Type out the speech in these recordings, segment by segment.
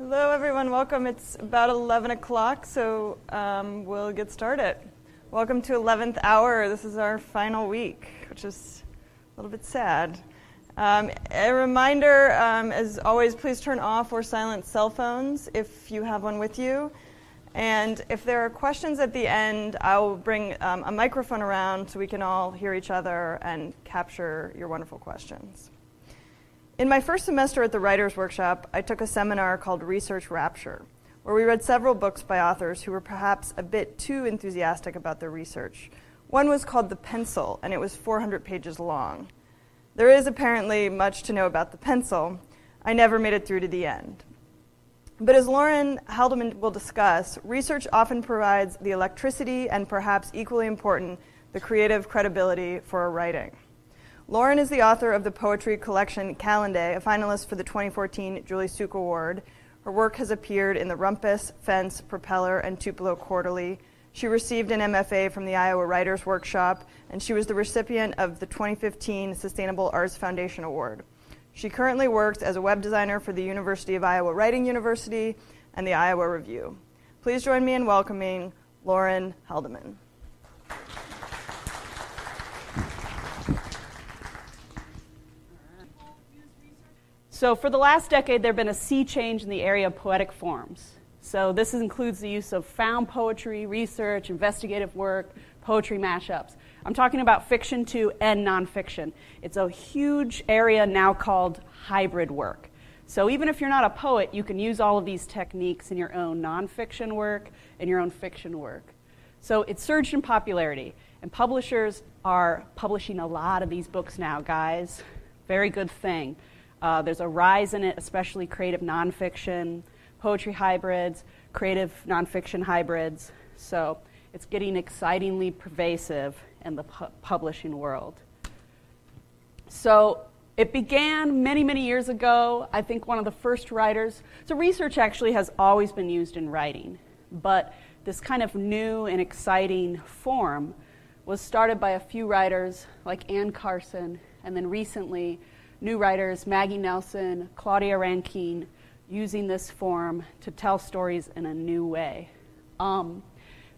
Hello, everyone. Welcome. It's about 11 o'clock, so um, we'll get started. Welcome to 11th hour. This is our final week, which is a little bit sad. Um, a reminder, um, as always, please turn off or silence cell phones if you have one with you. And if there are questions at the end, I'll bring um, a microphone around so we can all hear each other and capture your wonderful questions. In my first semester at the Writers' Workshop, I took a seminar called Research Rapture, where we read several books by authors who were perhaps a bit too enthusiastic about their research. One was called The Pencil, and it was 400 pages long. There is apparently much to know about the pencil. I never made it through to the end. But as Lauren Haldeman will discuss, research often provides the electricity and perhaps equally important, the creative credibility for a writing. Lauren is the author of the poetry collection Calenday, a finalist for the 2014 Julie Suk Award. Her work has appeared in the Rumpus, Fence, Propeller, and Tupelo Quarterly. She received an MFA from the Iowa Writers Workshop, and she was the recipient of the 2015 Sustainable Arts Foundation Award. She currently works as a web designer for the University of Iowa Writing University and the Iowa Review. Please join me in welcoming Lauren Haldeman. So, for the last decade, there has been a sea change in the area of poetic forms. So, this includes the use of found poetry, research, investigative work, poetry mashups. I'm talking about fiction too and nonfiction. It's a huge area now called hybrid work. So, even if you're not a poet, you can use all of these techniques in your own nonfiction work and your own fiction work. So, it's surged in popularity, and publishers are publishing a lot of these books now, guys. Very good thing. Uh, there's a rise in it, especially creative nonfiction, poetry hybrids, creative nonfiction hybrids. So it's getting excitingly pervasive in the pu- publishing world. So it began many, many years ago. I think one of the first writers. So research actually has always been used in writing, but this kind of new and exciting form was started by a few writers like Anne Carson, and then recently new writers, Maggie Nelson, Claudia Rankine, using this form to tell stories in a new way. Um,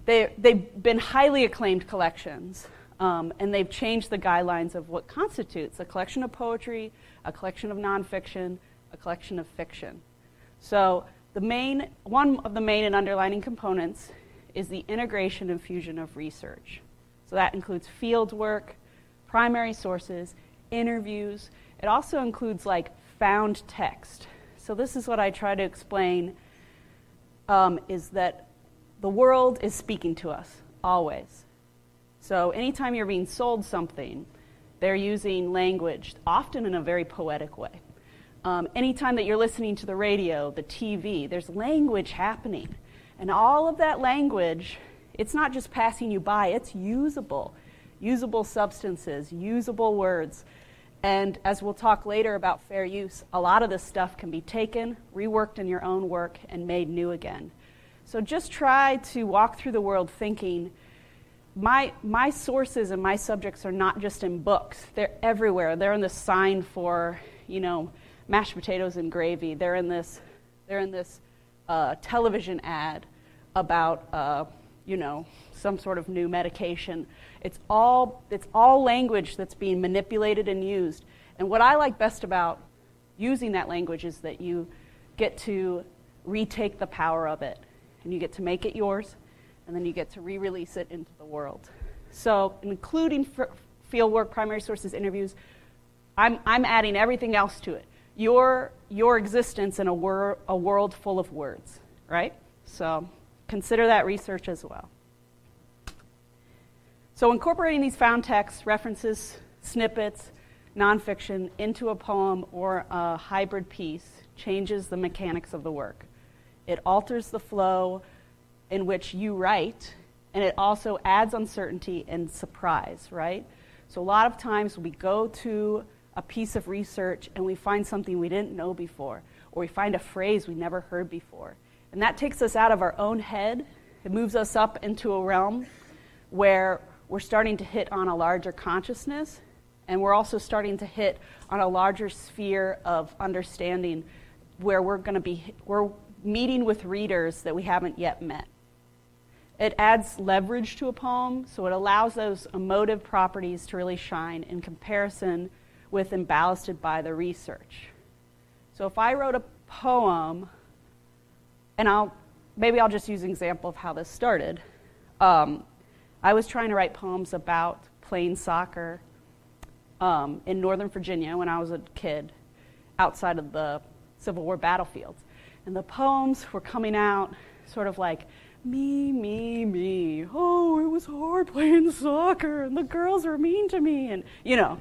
they, they've been highly acclaimed collections, um, and they've changed the guidelines of what constitutes a collection of poetry, a collection of nonfiction, a collection of fiction. So, the main, one of the main and underlining components is the integration and fusion of research. So, that includes field work, primary sources, interviews, it also includes like found text. So this is what I try to explain um, is that the world is speaking to us always. So anytime you're being sold something, they're using language, often in a very poetic way. Um, anytime that you're listening to the radio, the TV, there's language happening. And all of that language, it's not just passing you by, it's usable. Usable substances, usable words. And as we'll talk later about fair use, a lot of this stuff can be taken, reworked in your own work, and made new again. So just try to walk through the world thinking my, my sources and my subjects are not just in books, they're everywhere. They're in the sign for, you know, mashed potatoes and gravy. They're in this, they're in this uh, television ad about, uh, you know, some sort of new medication. It's all, it's all language that's being manipulated and used. And what I like best about using that language is that you get to retake the power of it, and you get to make it yours, and then you get to re release it into the world. So, including fieldwork, primary sources, interviews, I'm, I'm adding everything else to it. Your, your existence in a, wor- a world full of words, right? So, consider that research as well. So, incorporating these found texts, references, snippets, nonfiction into a poem or a hybrid piece changes the mechanics of the work. It alters the flow in which you write, and it also adds uncertainty and surprise, right? So, a lot of times we go to a piece of research and we find something we didn't know before, or we find a phrase we never heard before. And that takes us out of our own head. It moves us up into a realm where we're starting to hit on a larger consciousness, and we're also starting to hit on a larger sphere of understanding where we're going to be, we're meeting with readers that we haven't yet met. It adds leverage to a poem, so it allows those emotive properties to really shine in comparison with and ballasted by the research. So if I wrote a poem, and I'll maybe I'll just use an example of how this started. Um, I was trying to write poems about playing soccer um, in Northern Virginia when I was a kid, outside of the Civil War battlefields. And the poems were coming out sort of like, me, me, me. Oh, it was hard playing soccer, and the girls were mean to me, and you know.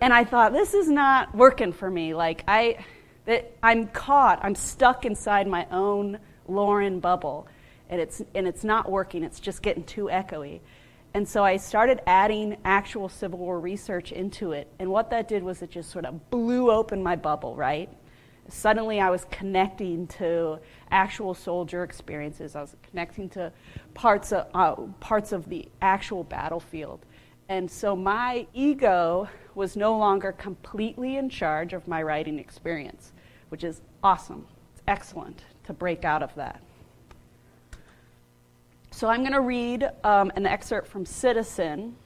And I thought, this is not working for me. Like I, that I'm caught. I'm stuck inside my own Lauren bubble, and it's and it's not working. It's just getting too echoey. And so I started adding actual Civil War research into it. And what that did was it just sort of blew open my bubble, right? Suddenly I was connecting to actual soldier experiences. I was connecting to parts of, uh, parts of the actual battlefield. And so my ego was no longer completely in charge of my writing experience, which is awesome. It's excellent to break out of that. So I'm going to read um, an excerpt from Citizen,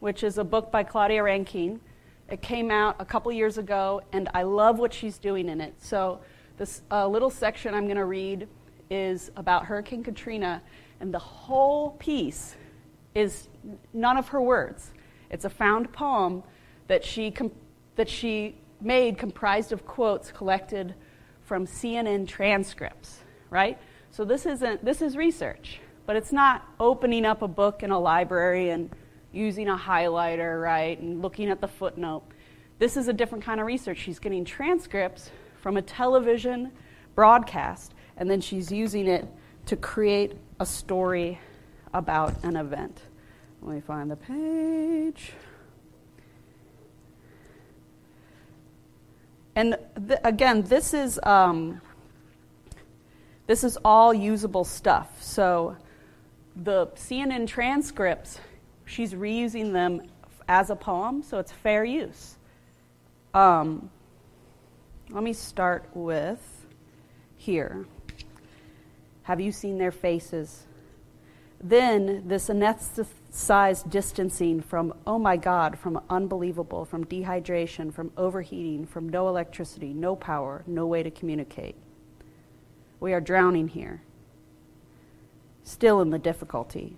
which is a book by Claudia Rankine. It came out a couple years ago, and I love what she's doing in it. So this uh, little section I'm going to read is about Hurricane Katrina, and the whole piece is none of her words. It's a found poem that she, that she made comprised of quotes collected from CNN transcripts, right? So this isn't this is research. But it's not opening up a book in a library and using a highlighter, right, and looking at the footnote. This is a different kind of research. She's getting transcripts from a television broadcast, and then she's using it to create a story about an event. Let me find the page. And th- again, this is um, this is all usable stuff. So the CNN transcripts, she's reusing them as a poem, so it's fair use. Um, let me start with here. Have you seen their faces? Then this anesthetized distancing from, oh my God, from unbelievable, from dehydration, from overheating, from no electricity, no power, no way to communicate. We are drowning here still in the difficulty,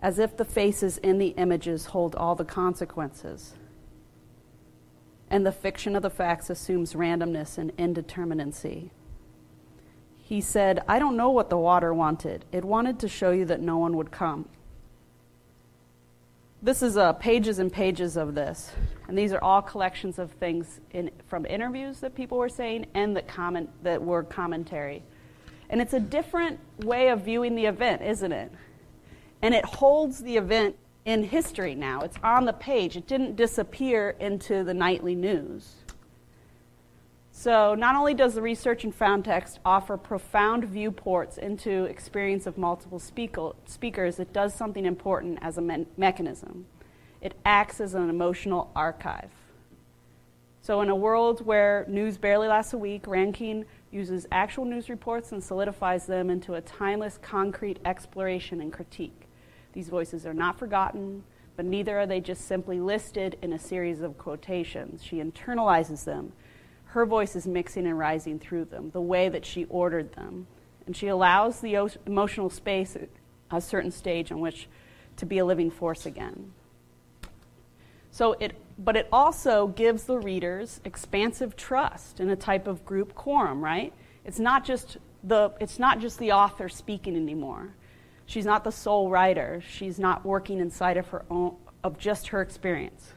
as if the faces in the images hold all the consequences. And the fiction of the facts assumes randomness and indeterminacy. He said, I don't know what the water wanted. It wanted to show you that no one would come. This is uh, pages and pages of this. And these are all collections of things in, from interviews that people were saying and comment, that were commentary. And it's a different way of viewing the event, isn't it? And it holds the event in history now. It's on the page. It didn't disappear into the nightly news. So, not only does the research in found text offer profound viewports into experience of multiple speakers, it does something important as a me- mechanism. It acts as an emotional archive. So, in a world where news barely lasts a week, Rankine uses actual news reports and solidifies them into a timeless, concrete exploration and critique. These voices are not forgotten, but neither are they just simply listed in a series of quotations. She internalizes them. Her voice is mixing and rising through them, the way that she ordered them. And she allows the emotional space at a certain stage in which to be a living force again. So it but it also gives the readers expansive trust in a type of group quorum, right? It's not just the, it's not just the author speaking anymore. She's not the sole writer. She's not working inside of her own, of just her experience.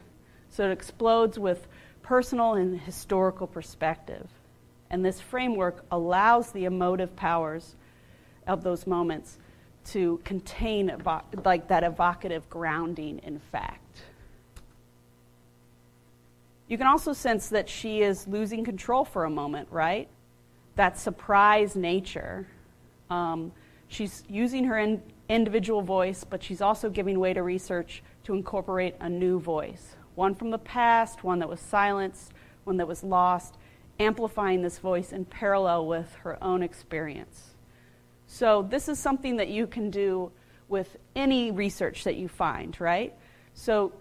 So it explodes with personal and historical perspective. And this framework allows the emotive powers of those moments to contain evo- like that evocative grounding in fact. You can also sense that she is losing control for a moment, right? That surprise nature. Um, she's using her in, individual voice, but she's also giving way to research to incorporate a new voice one from the past, one that was silenced, one that was lost, amplifying this voice in parallel with her own experience. So, this is something that you can do with any research that you find, right? So,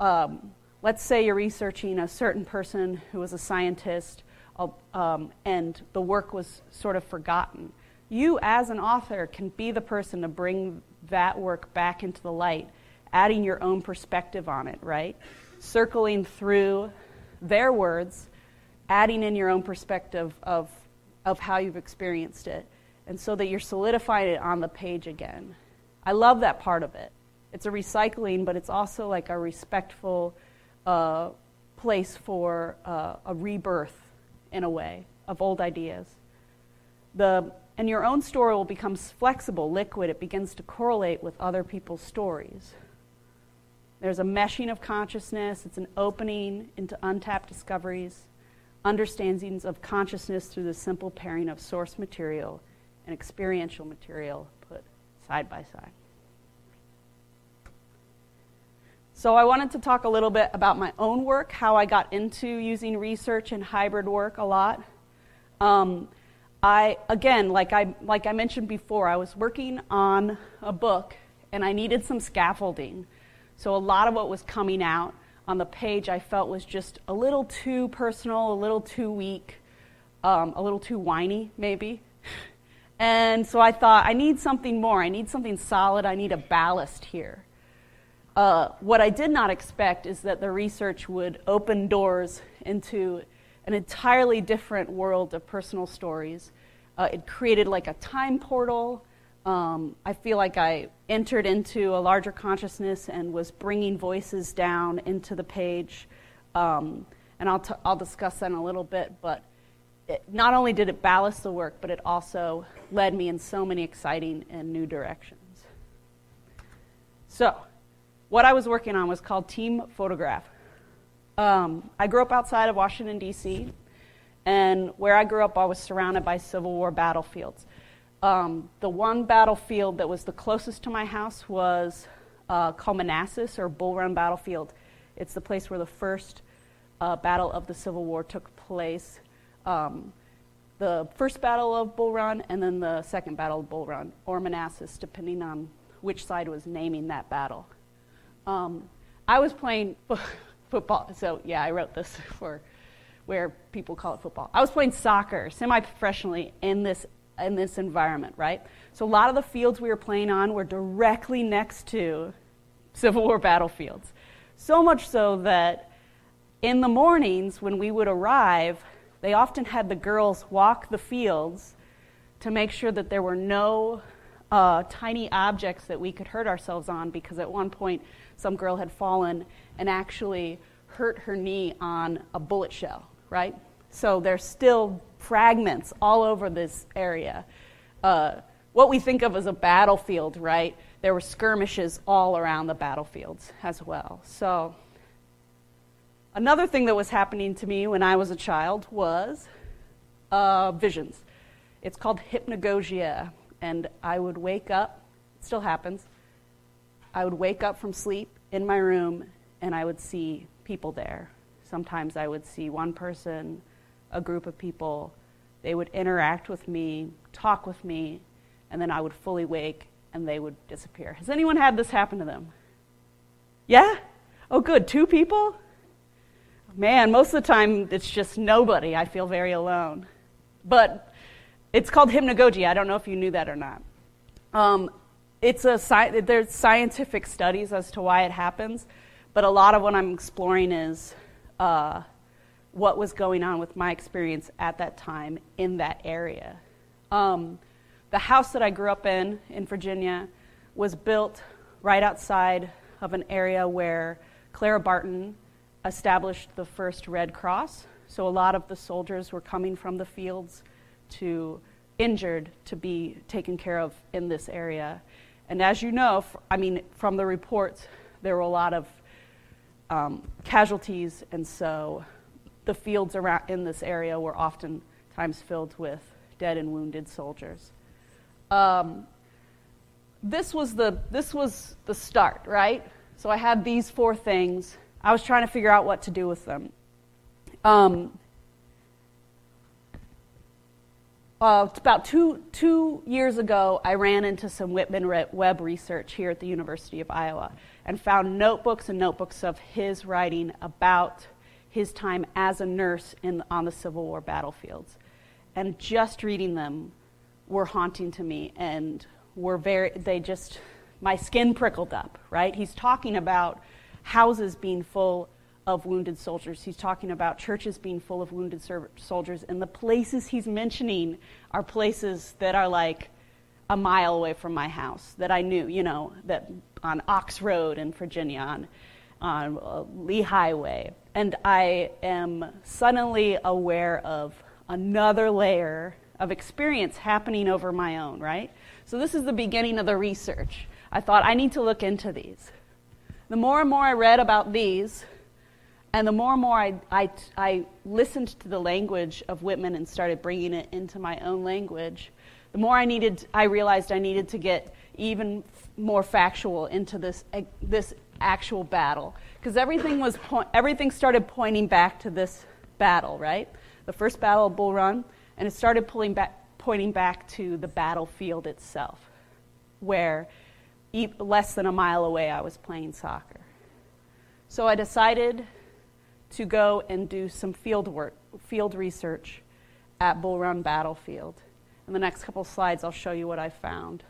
um, let's say you're researching a certain person who was a scientist uh, um, and the work was sort of forgotten. You, as an author, can be the person to bring that work back into the light, adding your own perspective on it, right? Circling through their words, adding in your own perspective of, of how you've experienced it, and so that you're solidifying it on the page again. I love that part of it. It's a recycling, but it's also like a respectful uh, place for uh, a rebirth, in a way, of old ideas. The, and your own story will become flexible, liquid. It begins to correlate with other people's stories. There's a meshing of consciousness, it's an opening into untapped discoveries, understandings of consciousness through the simple pairing of source material and experiential material put side by side. So, I wanted to talk a little bit about my own work, how I got into using research and hybrid work a lot. Um, I, again, like I, like I mentioned before, I was working on a book and I needed some scaffolding. So, a lot of what was coming out on the page I felt was just a little too personal, a little too weak, um, a little too whiny, maybe. And so I thought, I need something more. I need something solid. I need a ballast here. Uh, what I did not expect is that the research would open doors into an entirely different world of personal stories. Uh, it created like a time portal. Um, I feel like I entered into a larger consciousness and was bringing voices down into the page. Um, and I'll, t- I'll discuss that in a little bit, but it, not only did it ballast the work, but it also led me in so many exciting and new directions. So, what I was working on was called Team Photograph. Um, I grew up outside of Washington, D.C., and where I grew up, I was surrounded by Civil War battlefields. Um, the one battlefield that was the closest to my house was uh, called Manassas or Bull Run Battlefield. It's the place where the first uh, battle of the Civil War took place um, the first battle of Bull Run and then the second battle of Bull Run, or Manassas, depending on which side was naming that battle. Um, I was playing football, so yeah, I wrote this for where people call it football. I was playing soccer semi-professionally in this in this environment, right? So a lot of the fields we were playing on were directly next to Civil War battlefields. So much so that in the mornings when we would arrive, they often had the girls walk the fields to make sure that there were no uh, tiny objects that we could hurt ourselves on because at one point some girl had fallen and actually hurt her knee on a bullet shell, right? So there's still fragments all over this area. Uh, what we think of as a battlefield, right? There were skirmishes all around the battlefields as well. So Another thing that was happening to me when I was a child was uh, visions. It's called hypnagogia. And I would wake up, it still happens. I would wake up from sleep in my room and I would see people there. Sometimes I would see one person, a group of people. They would interact with me, talk with me, and then I would fully wake and they would disappear. Has anyone had this happen to them? Yeah? Oh, good. Two people? man, most of the time it's just nobody. I feel very alone. But it's called hypnagogia. I don't know if you knew that or not. Um, it's a sci- there's scientific studies as to why it happens, but a lot of what I'm exploring is uh, what was going on with my experience at that time in that area. Um, the house that I grew up in in Virginia was built right outside of an area where Clara Barton established the first Red Cross. So a lot of the soldiers were coming from the fields to injured to be taken care of in this area. And as you know, I mean, from the reports, there were a lot of um, casualties, and so the fields around in this area were oftentimes filled with dead and wounded soldiers. Um, this was the this was the start, right? So I had these four things I was trying to figure out what to do with them. Um, uh, about two, two years ago, I ran into some Whitman Web research here at the University of Iowa and found notebooks and notebooks of his writing about his time as a nurse in, on the Civil War battlefields. And just reading them were haunting to me and were very, they just, my skin prickled up, right? He's talking about houses being full of wounded soldiers. He's talking about churches being full of wounded soldiers, and the places he's mentioning are places that are like a mile away from my house that I knew, you know, that on Ox Road in Virginia, on, on uh, Lee Highway. And I am suddenly aware of another layer of experience happening over my own, right? So this is the beginning of the research. I thought I need to look into these. The more and more I read about these, and the more and more I, I, I listened to the language of Whitman and started bringing it into my own language, the more I needed, I realized I needed to get even more factual into this, eh, this actual battle. Because everything, was po- everything started pointing back to this battle, right? The first battle of Bull Run, and it started pulling back, pointing back to the battlefield itself, where less than a mile away I was playing soccer. So I decided to go and do some field work, field research at Bull Run Battlefield. In the next couple slides, I'll show you what I found.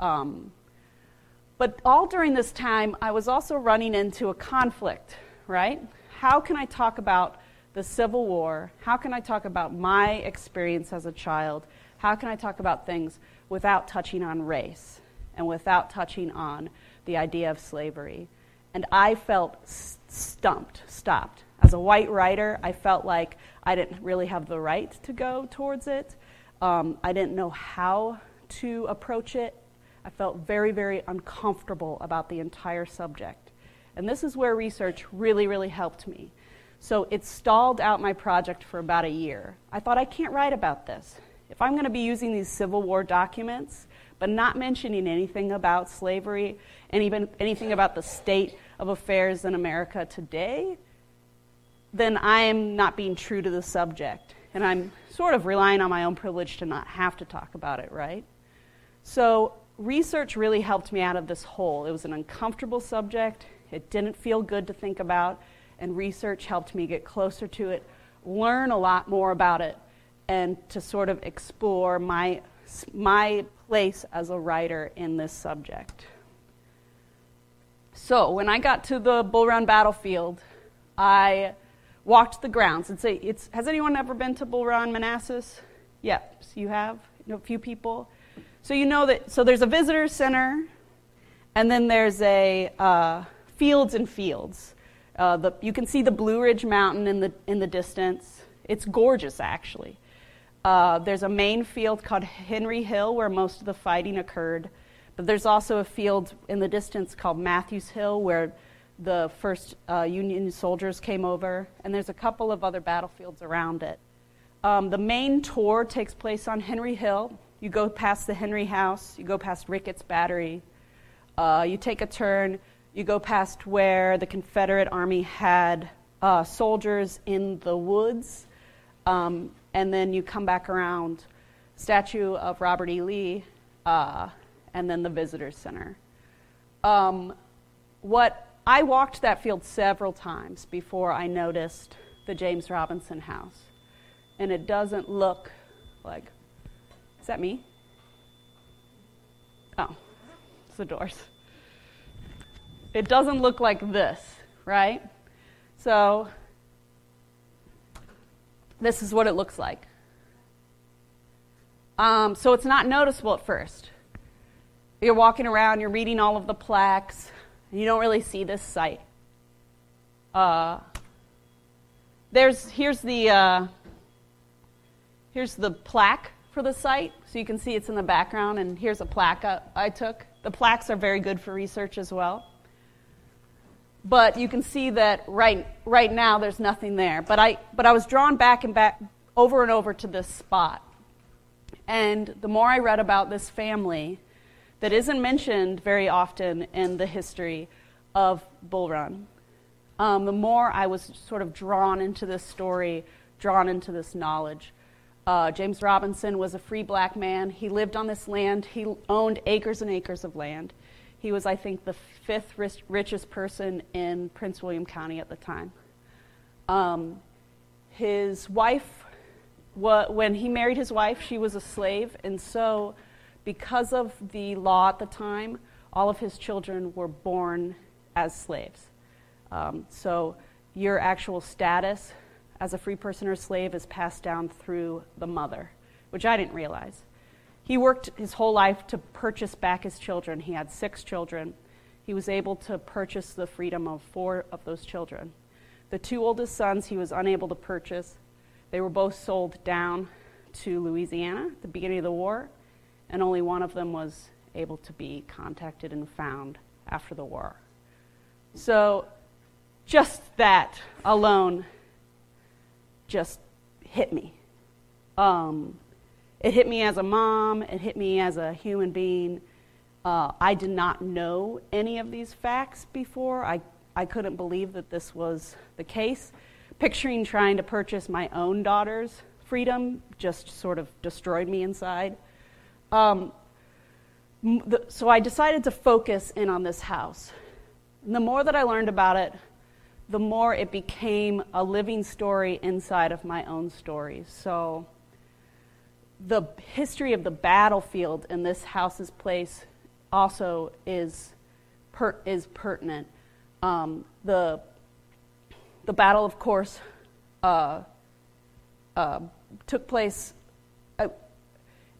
Um, but all during this time, I was also running into a conflict, right? How can I talk about the Civil War? How can I talk about my experience as a child? How can I talk about things without touching on race and without touching on the idea of slavery? And I felt stumped, stopped. As a white writer, I felt like I didn't really have the right to go towards it. Um, I didn't know how to approach it. I felt very, very uncomfortable about the entire subject. And this is where research really, really helped me. So it stalled out my project for about a year. I thought, I can't write about this. If I'm going to be using these Civil War documents, but not mentioning anything about slavery and even anything about the state of affairs in America today, then I am not being true to the subject. And I'm sort of relying on my own privilege to not have to talk about it, right? So, research really helped me out of this hole. It was an uncomfortable subject, it didn't feel good to think about, and research helped me get closer to it, learn a lot more about it, and to sort of explore my, my place as a writer in this subject. So, when I got to the Bull Run battlefield, I walked the grounds. It's a, it's, has anyone ever been to Bull Run, Manassas? Yes, you have? You know, a few people? So you know that, so there's a visitor center, and then there's a uh, fields and fields. Uh, the, you can see the Blue Ridge Mountain in the, in the distance. It's gorgeous, actually. Uh, there's a main field called Henry Hill where most of the fighting occurred, but there's also a field in the distance called Matthews Hill where the first uh, Union soldiers came over, and there's a couple of other battlefields around it. Um, the main tour takes place on Henry Hill. You go past the Henry House, you go past Ricketts Battery, uh, you take a turn, you go past where the Confederate Army had uh, soldiers in the woods, um, and then you come back around statue of Robert E. Lee, uh, and then the Visitors Center. Um, what I walked that field several times before I noticed the James Robinson house. And it doesn't look like. Is that me? Oh, it's the doors. It doesn't look like this, right? So, this is what it looks like. Um, so, it's not noticeable at first. You're walking around, you're reading all of the plaques, you don't really see this site. Uh, there's here's the uh, here's the plaque for the site, so you can see it's in the background. And here's a plaque I took. The plaques are very good for research as well. But you can see that right right now there's nothing there. But I but I was drawn back and back over and over to this spot. And the more I read about this family, that isn't mentioned very often in the history of Bull Run. Um, the more I was sort of drawn into this story, drawn into this knowledge, Uh, James Robinson was a free black man. He lived on this land. He owned acres and acres of land. He was, I think, the fifth rich, richest person in Prince William County at the time. Um, his wife, when he married his wife, she was a slave, and so because of the law at the time, all of his children were born as slaves. Um, so your actual status as a free person or slave is passed down through the mother, which I didn't realize. He worked his whole life to purchase back his children. He had six children. He was able to purchase the freedom of four of those children. The two oldest sons he was unable to purchase. They were both sold down to Louisiana at the beginning of the war, and only one of them was able to be contacted and found after the war. So, just that alone just hit me. Um, it hit me as a mom, it hit me as a human being. Uh, I did not know any of these facts before. I, I couldn't believe that this was the case. Picturing trying to purchase my own daughter's freedom just sort of destroyed me inside. Um, the, so I decided to focus in on this house. And the more that I learned about it, the more it became a living story inside of my own stories. So, the history of the battlefield in this house's place also is, per- is pertinent. Um, the, the battle, of course, uh, uh, took place uh,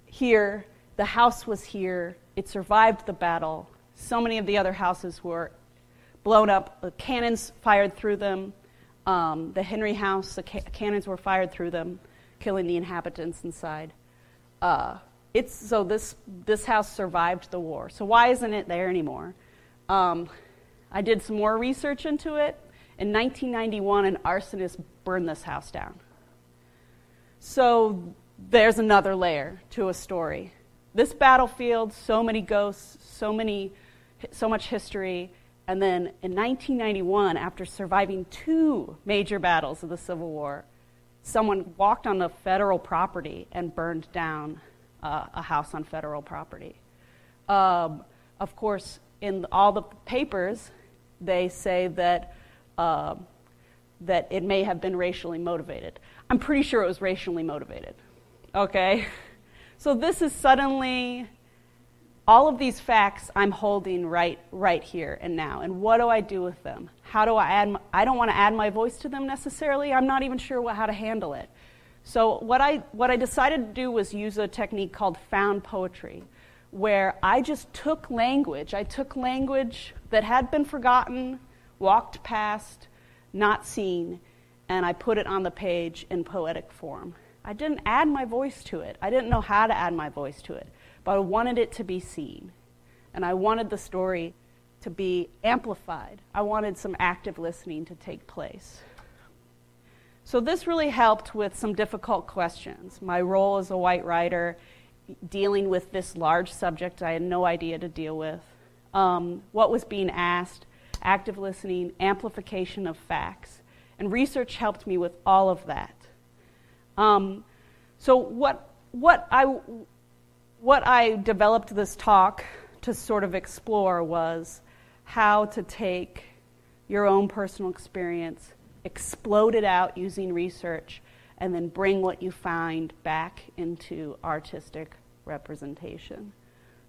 here. The house was here. It survived the battle. So many of the other houses were blown up, uh, cannons fired through them. Um, the Henry House, the ca- cannons were fired through them, killing the inhabitants inside. Uh, it's, so this, this house survived the war. So why isn't it there anymore? Um, I did some more research into it. In 1991, an arsonist burned this house down. So there's another layer to a story. This battlefield, so many ghosts, so many, so much history, and then in 1991, after surviving two major battles of the Civil War, someone walked on the federal property and burned down uh, a house on federal property. Um, of course, in all the papers, they say that, uh, that it may have been racially motivated. I'm pretty sure it was racially motivated. Okay? So this is suddenly all of these facts I'm holding right, right here and now. And what do I do with them? How do I add? My, I don't want to add my voice to them necessarily. I'm not even sure what, how to handle it. So what I, what I decided to do was use a technique called found poetry, where I just took language. I took language that had been forgotten, walked past, not seen, and I put it on the page in poetic form. I didn't add my voice to it. I didn't know how to add my voice to it but I wanted it to be seen. And I wanted the story to be amplified. I wanted some active listening to take place. So, this really helped with some difficult questions. My role as a white writer, dealing with this large subject I had no idea to deal with, um, what was being asked, active listening, amplification of facts. And research helped me with all of that. Um, so, what, what I what I developed this talk to sort of explore was how to take your own personal experience, explode it out using research, and then bring what you find back into artistic representation.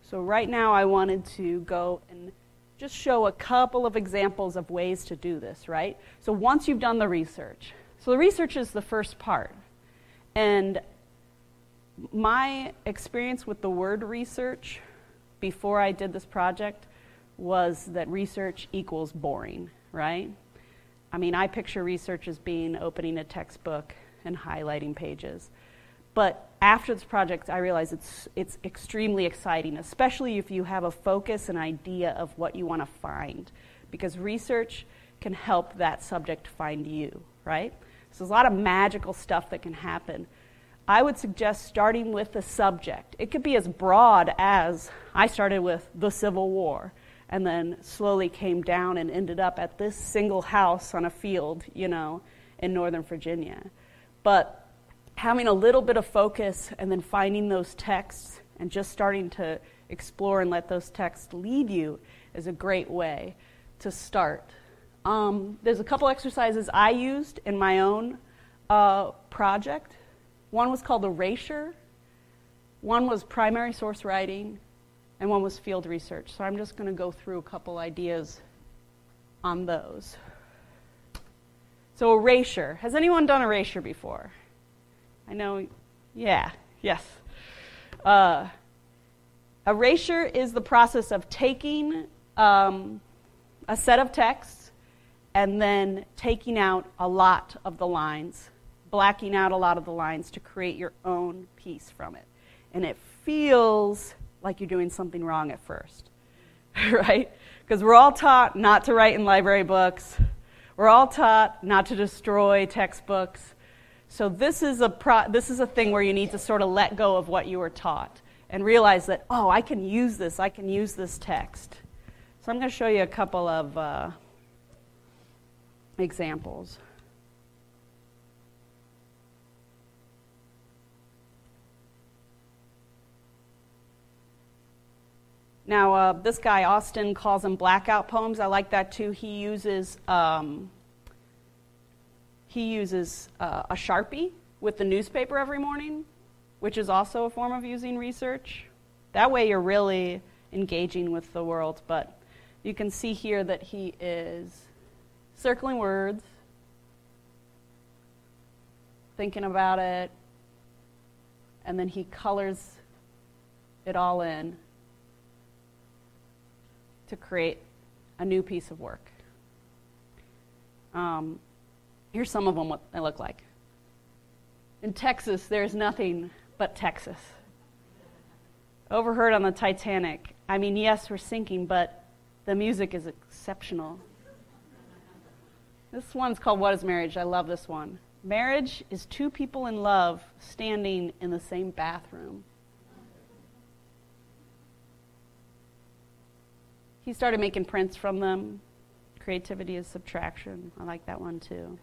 So, right now, I wanted to go and just show a couple of examples of ways to do this, right? So, once you've done the research, so the research is the first part. And my experience with the word research before I did this project was that research equals boring, right? I mean, I picture research as being opening a textbook and highlighting pages. But after this project, I realized it's, it's extremely exciting, especially if you have a focus and idea of what you want to find, because research can help that subject find you, right? So there's a lot of magical stuff that can happen I would suggest starting with the subject. It could be as broad as I started with the Civil War and then slowly came down and ended up at this single house on a field, you know, in Northern Virginia. But having a little bit of focus and then finding those texts and just starting to explore and let those texts lead you is a great way to start. Um, there's a couple exercises I used in my own uh, project. One was called erasure, one was primary source writing, and one was field research. So I'm just going to go through a couple ideas on those. So, erasure. Has anyone done erasure before? I know, yeah, yes. Uh, erasure is the process of taking um, a set of texts and then taking out a lot of the lines, blacking out a lot of the lines to create your own piece from it. And it feels like you're doing something wrong at first, right? Because we're all taught not to write in library books, we're all taught not to destroy textbooks. So this is a pro- this is a thing where you need to sort of let go of what you were taught and realize that oh, I can use this. I can use this text. So I'm going to show you a couple of uh, examples. Now, uh, this guy, Austin, calls them blackout poems. I like that too. He uses, um, he uses uh, a Sharpie with the newspaper every morning, which is also a form of using research. That way, you're really engaging with the world. But you can see here that he is circling words, thinking about it, and then he colors it all in to create a new piece of work. Um, here's some of them what they look like. In Texas, there's nothing but Texas. Overheard on the Titanic. I mean, yes, we're sinking, but the music is exceptional. This one's called What is Marriage? I love this one. Marriage is two people in love standing in the same bathroom. He started making prints from them. Creativity is subtraction. I like that one too.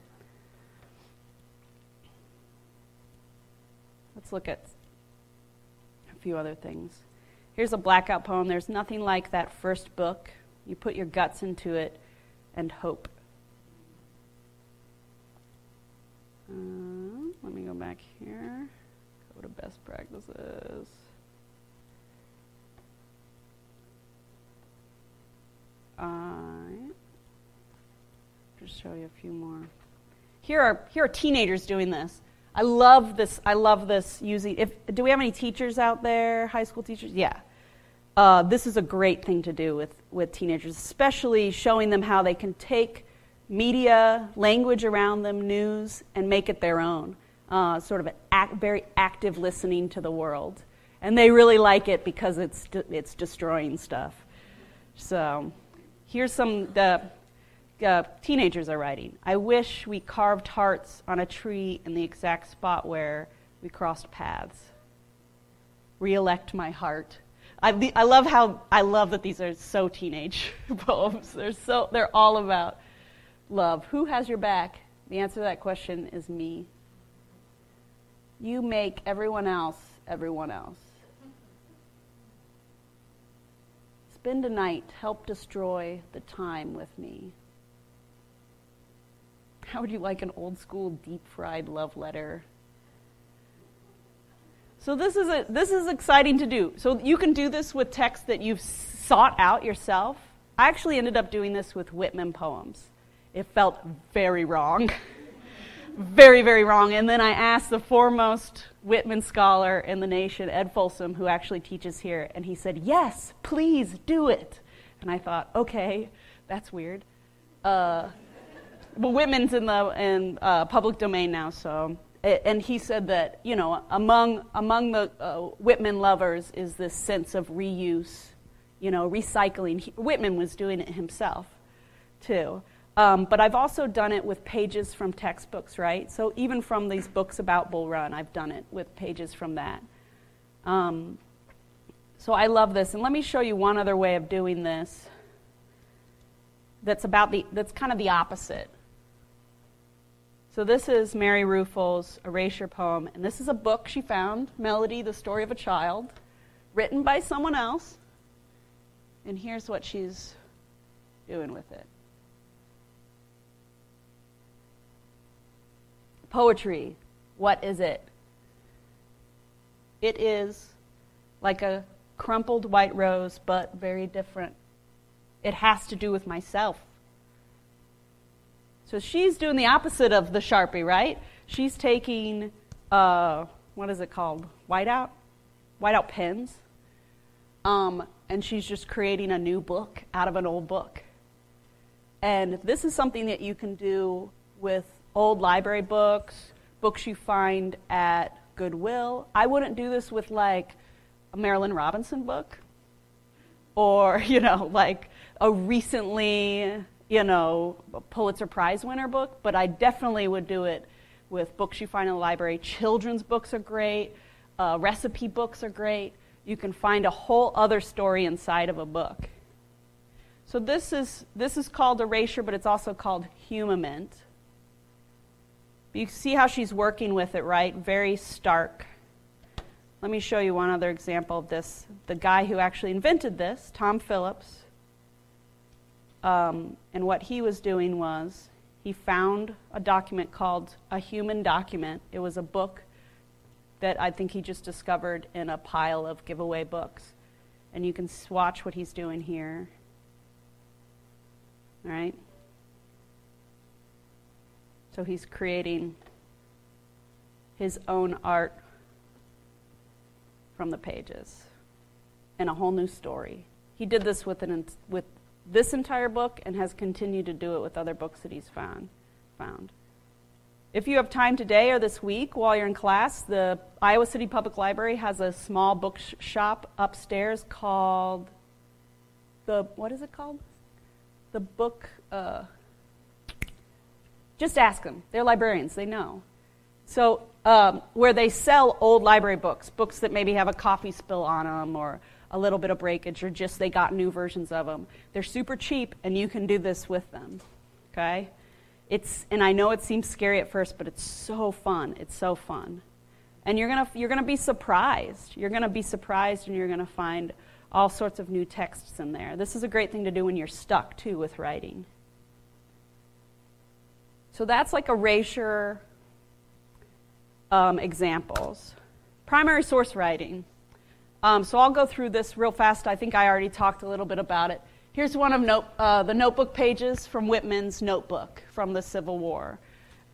Let's look at a few other things. Here's a blackout poem. There's nothing like that first book. You put your guts into it and hope. Uh, let me go back here. Go to best practices. I just show you a few more. Here are here are teenagers doing this. I love this. I love this using. If do we have any teachers out there? High school teachers? Yeah. Uh, this is a great thing to do with with teenagers, especially showing them how they can take media, language around them, news, and make it their own. Uh, sort of an act, very active listening to the world, and they really like it because it's de- it's destroying stuff. So Here's some the uh, teenagers are writing. I wish we carved hearts on a tree in the exact spot where we crossed paths. Re-elect my heart. I, I love how I love that these are so teenage poems. They're so they're all about love. Who has your back? The answer to that question is me. You make everyone else everyone else. Spend a night, help destroy the time with me. How would you like an old school deep fried love letter? So this is a, this is exciting to do. So you can do this with text that you've sought out yourself. I actually ended up doing this with Whitman poems. It felt very wrong. very, very wrong. And then I asked the foremost Whitman scholar in the nation, Ed Folsom, who actually teaches here, and he said, Yes, please do it. And I thought, okay, that's weird. Uh, but Whitman's in the in uh, public domain now, so. And he said that you know among among the uh, Whitman lovers is this sense of reuse, you know, recycling. He, Whitman was doing it himself, too. Um, but I've also done it with pages from textbooks, right? So even from these books about Bull Run, I've done it with pages from that. Um, so I love this. And let me show you one other way of doing this that's about the that's kind of the opposite. So this is Mary Ruefle's Erasure poem, and this is a book she found, Melody, the Story of a Child, written by someone else. And here's what she's doing with it. Poetry, what is it? It is like a crumpled white rose, but very different. It has to do with myself. So she's doing the opposite of the Sharpie, right? She's taking, uh, what is it called? Whiteout? Whiteout pens. Um, and she's just creating a new book out of an old book. And this is something that you can do with old library books, books you find at Goodwill. I wouldn't do this with like a Marilynne Robinson book or, you know, like a recently you know, Pulitzer Prize winner book, but I definitely would do it with books you find in the library. Children's books are great, uh, recipe books are great. You can find a whole other story inside of a book. So this is, this is called erasure, but it's also called Humument. You see how she's working with it, right? Very stark. Let me show you one other example of this. The guy who actually invented this, Tom Phillips, um, and what he was doing was he found a document called a human document. It was a book that I think he just discovered in a pile of giveaway books. And you can watch what he's doing here. All right? So he's creating his own art from the pages and a whole new story. He did this with, an, with this entire book and has continued to do it with other books that he's found. found. If you have time today or this week while you're in class, the Iowa City Public Library has a small bookshop upstairs called the what is it called? The book. Uh, just ask them. They're librarians. They know. So um, where they sell old library books, books that maybe have a coffee spill on them or a little bit of breakage or just they got new versions of them. They're super cheap and you can do this with them. Okay? It's and I know it seems scary at first, but it's so fun. It's so fun. And you're going you're to be surprised. You're going to be surprised and you're going to find all sorts of new texts in there. This is a great thing to do when you're stuck too with writing. So that's like erasure um, examples. Primary source writing. Um, so I'll go through this real fast. I think I already talked a little bit about it. Here's one of note, uh, the notebook pages from Whitman's notebook from the Civil War.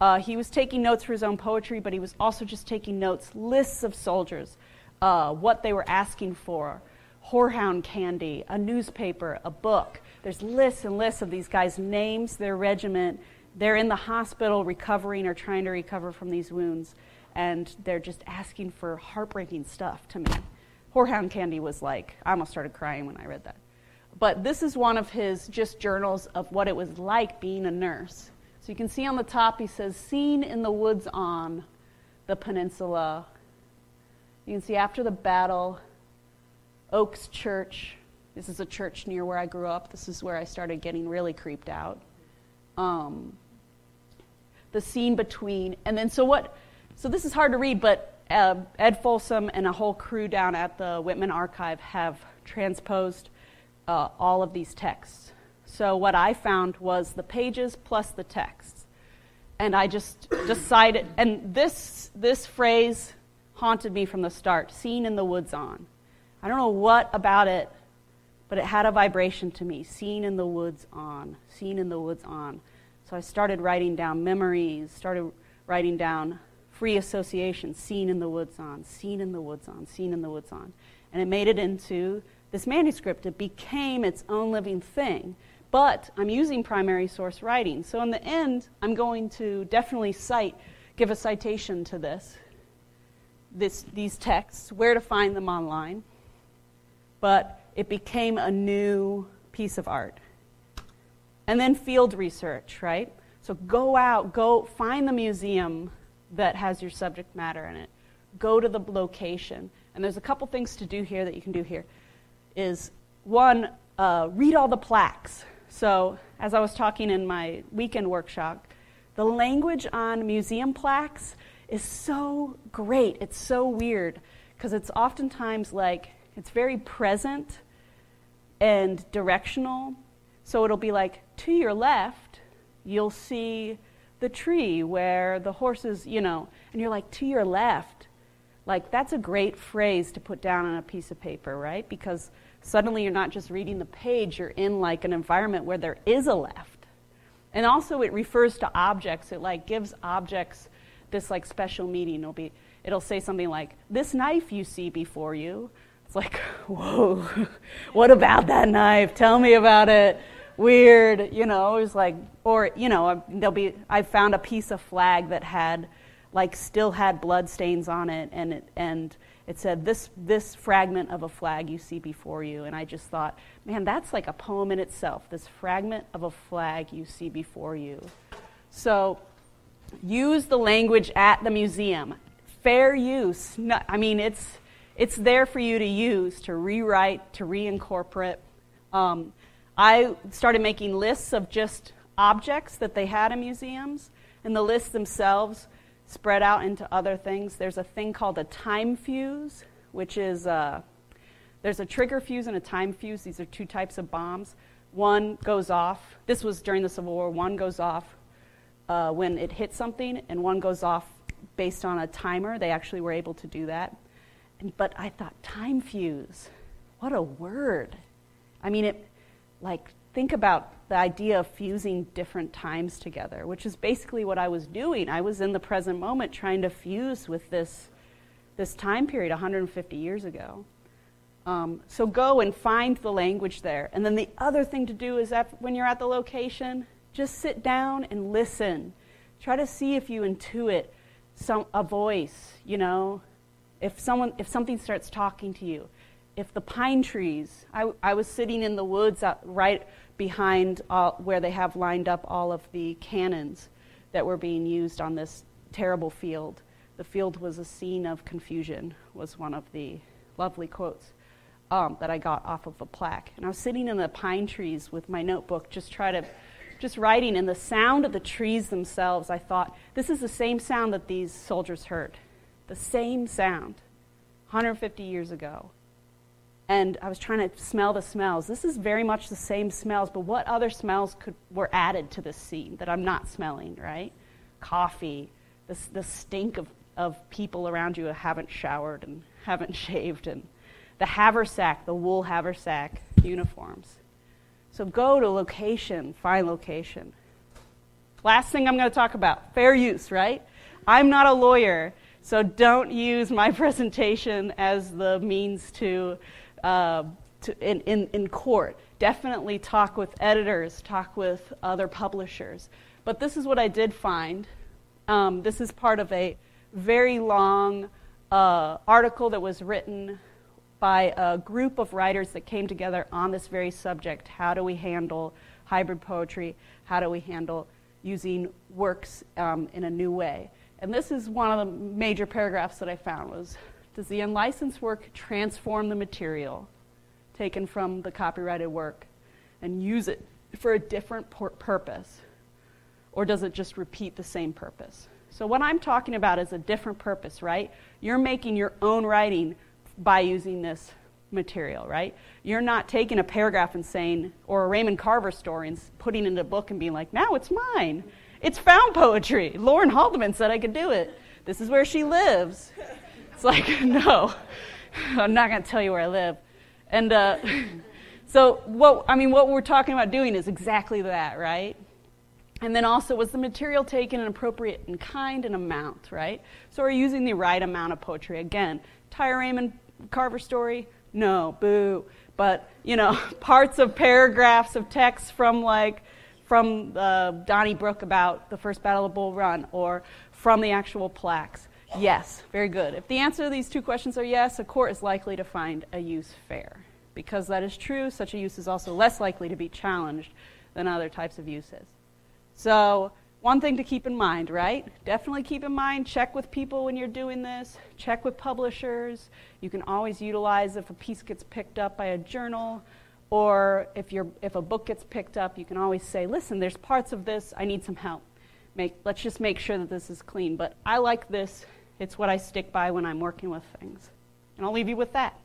Uh, he was taking notes for his own poetry, but he was also just taking notes, lists of soldiers, uh, what they were asking for, horehound candy, a newspaper, a book. There's lists and lists of these guys' names, their regiment. They're in the hospital recovering or trying to recover from these wounds, and they're just asking for heartbreaking stuff to me. Horehound Candy was like, I almost started crying when I read that. But this is one of his just journals of what it was like being a nurse. So you can see on the top, he says, Seen in the woods on the peninsula. You can see after the battle, Oaks Church. This is a church near where I grew up. This is where I started getting really creeped out. Um, the scene between, and then so what? So this is hard to read, but uh, Ed Folsom and a whole crew down at the Whitman Archive have transposed uh, all of these texts. So what I found was the pages plus the texts. And I just decided, and this, this phrase haunted me from the start seen in the woods on. I don't know what about it, but it had a vibration to me seen in the woods on, seen in the woods on. So I started writing down memories, started writing down free association, seen in the woods on, seen in the woods on, seen in the woods on. And it made it into this manuscript. It became its own living thing. But I'm using primary source writing. So in the end, I'm going to definitely cite, give a citation to this, this these texts, where to find them online. But it became a new piece of art. And then field research, right? So go out, go find the museum that has your subject matter in it. Go to the location. And there's a couple things to do here that you can do here. Is one, uh, read all the plaques. So, as I was talking in my weekend workshop, The language on museum plaques is so great. It's so weird because it's oftentimes like it's very present and directional. So it'll be like, to your left, you'll see the tree where the horses, you know, and you're like, to your left. Like, that's a great phrase to put down on a piece of paper, right? Because suddenly you're not just reading the page, you're in like an environment where there is a left. And also, it refers to objects. It like gives objects this like special meaning. It'll be, it'll say something like, "This knife you see before you." It's like, whoa, what about that knife? Tell me about it weird, you know, it was like, or, you know, there'll be, I found a piece of flag that had, like, still had blood stains on it, and it, and it said, this, this fragment of a flag you see before you. And I just thought, man, that's like a poem in itself, this fragment of a flag you see before you. So use the language at the museum. Fair use. I mean, it's, it's there for you to use, to rewrite, to reincorporate. Um, I started making lists of just objects that they had in museums, and the lists themselves spread out into other things. There's a thing called a time fuse, which is uh, there's a trigger fuse and a time fuse. These are two types of bombs. One goes off. This was during the Civil War. One goes off uh, when it hits something, and one goes off based on a timer. They actually were able to do that. But I thought, time fuse, what a word. I mean, it, like think about the idea of fusing different times together, which is basically what I was doing. I was in the present moment trying to fuse with this, this time period 150 years ago. Um, so go and find the language there. And then the other thing to do is that when you're at the location, just sit down and listen. Try to see if you intuit some, a voice, you know, if, someone, if something starts talking to you if the pine trees, I, I was sitting in the woods right behind all, where they have lined up all of the cannons that were being used on this terrible field. The field was a scene of confusion, was one of the lovely quotes um, that I got off of a plaque. And I was sitting in the pine trees with my notebook, just try to, just writing, and the sound of the trees themselves, I thought, this is the same sound that these soldiers heard. The same sound, 150 years ago and I was trying to smell the smells. This is very much the same smells, but what other smells could, were added to this scene that I'm not smelling, right? Coffee, the, the stink of, of people around you who haven't showered and haven't shaved, and the haversack, the wool haversack uniforms. So go to location, find location. Last thing I'm going to talk about fair use, right? I'm not a lawyer, so don't use my presentation as the means to uh, to, in, in, in court. Definitely talk with editors, talk with other publishers. But this is what I did find. Um, this is part of a very long uh, article that was written by a group of writers that came together on this very subject. How do we handle hybrid poetry? How do we handle using works um, in a new way? And this is one of the major paragraphs that I found was does the unlicensed work transform the material taken from the copyrighted work and use it for a different pur- purpose? Or does it just repeat the same purpose? So, what I'm talking about is a different purpose, right? You're making your own writing by using this material, right? You're not taking a paragraph and saying, or a Raymond Carver story and putting it in a book and being like, now it's mine. It's found poetry. Lauren Haldeman said I could do it. This is where she lives. It's like, no, I'm not going to tell you where I live. And uh, so, what I mean, what we're talking about doing is exactly that, right? And then also, was the material taken and appropriate in kind and amount, right? So, we're using the right amount of poetry. Again, Tyre Raymond Carver story? No, boo. But, you know, parts of paragraphs of text from like, from uh, Donnybrook about the first Battle of Bull Run or from the actual plaques. Yes, very good. If the answer to these two questions are yes, a court is likely to find a use fair. Because that is true, such a use is also less likely to be challenged than other types of uses. So, one thing to keep in mind, right? Definitely keep in mind, check with people when you're doing this, check with publishers. You can always utilize if a piece gets picked up by a journal or if, you if a book gets picked up, you can always say, listen, there's parts of this, I need some help make, let's just make sure that this is clean. But I like this. It's what I stick by when I'm working with things. And I'll leave you with that.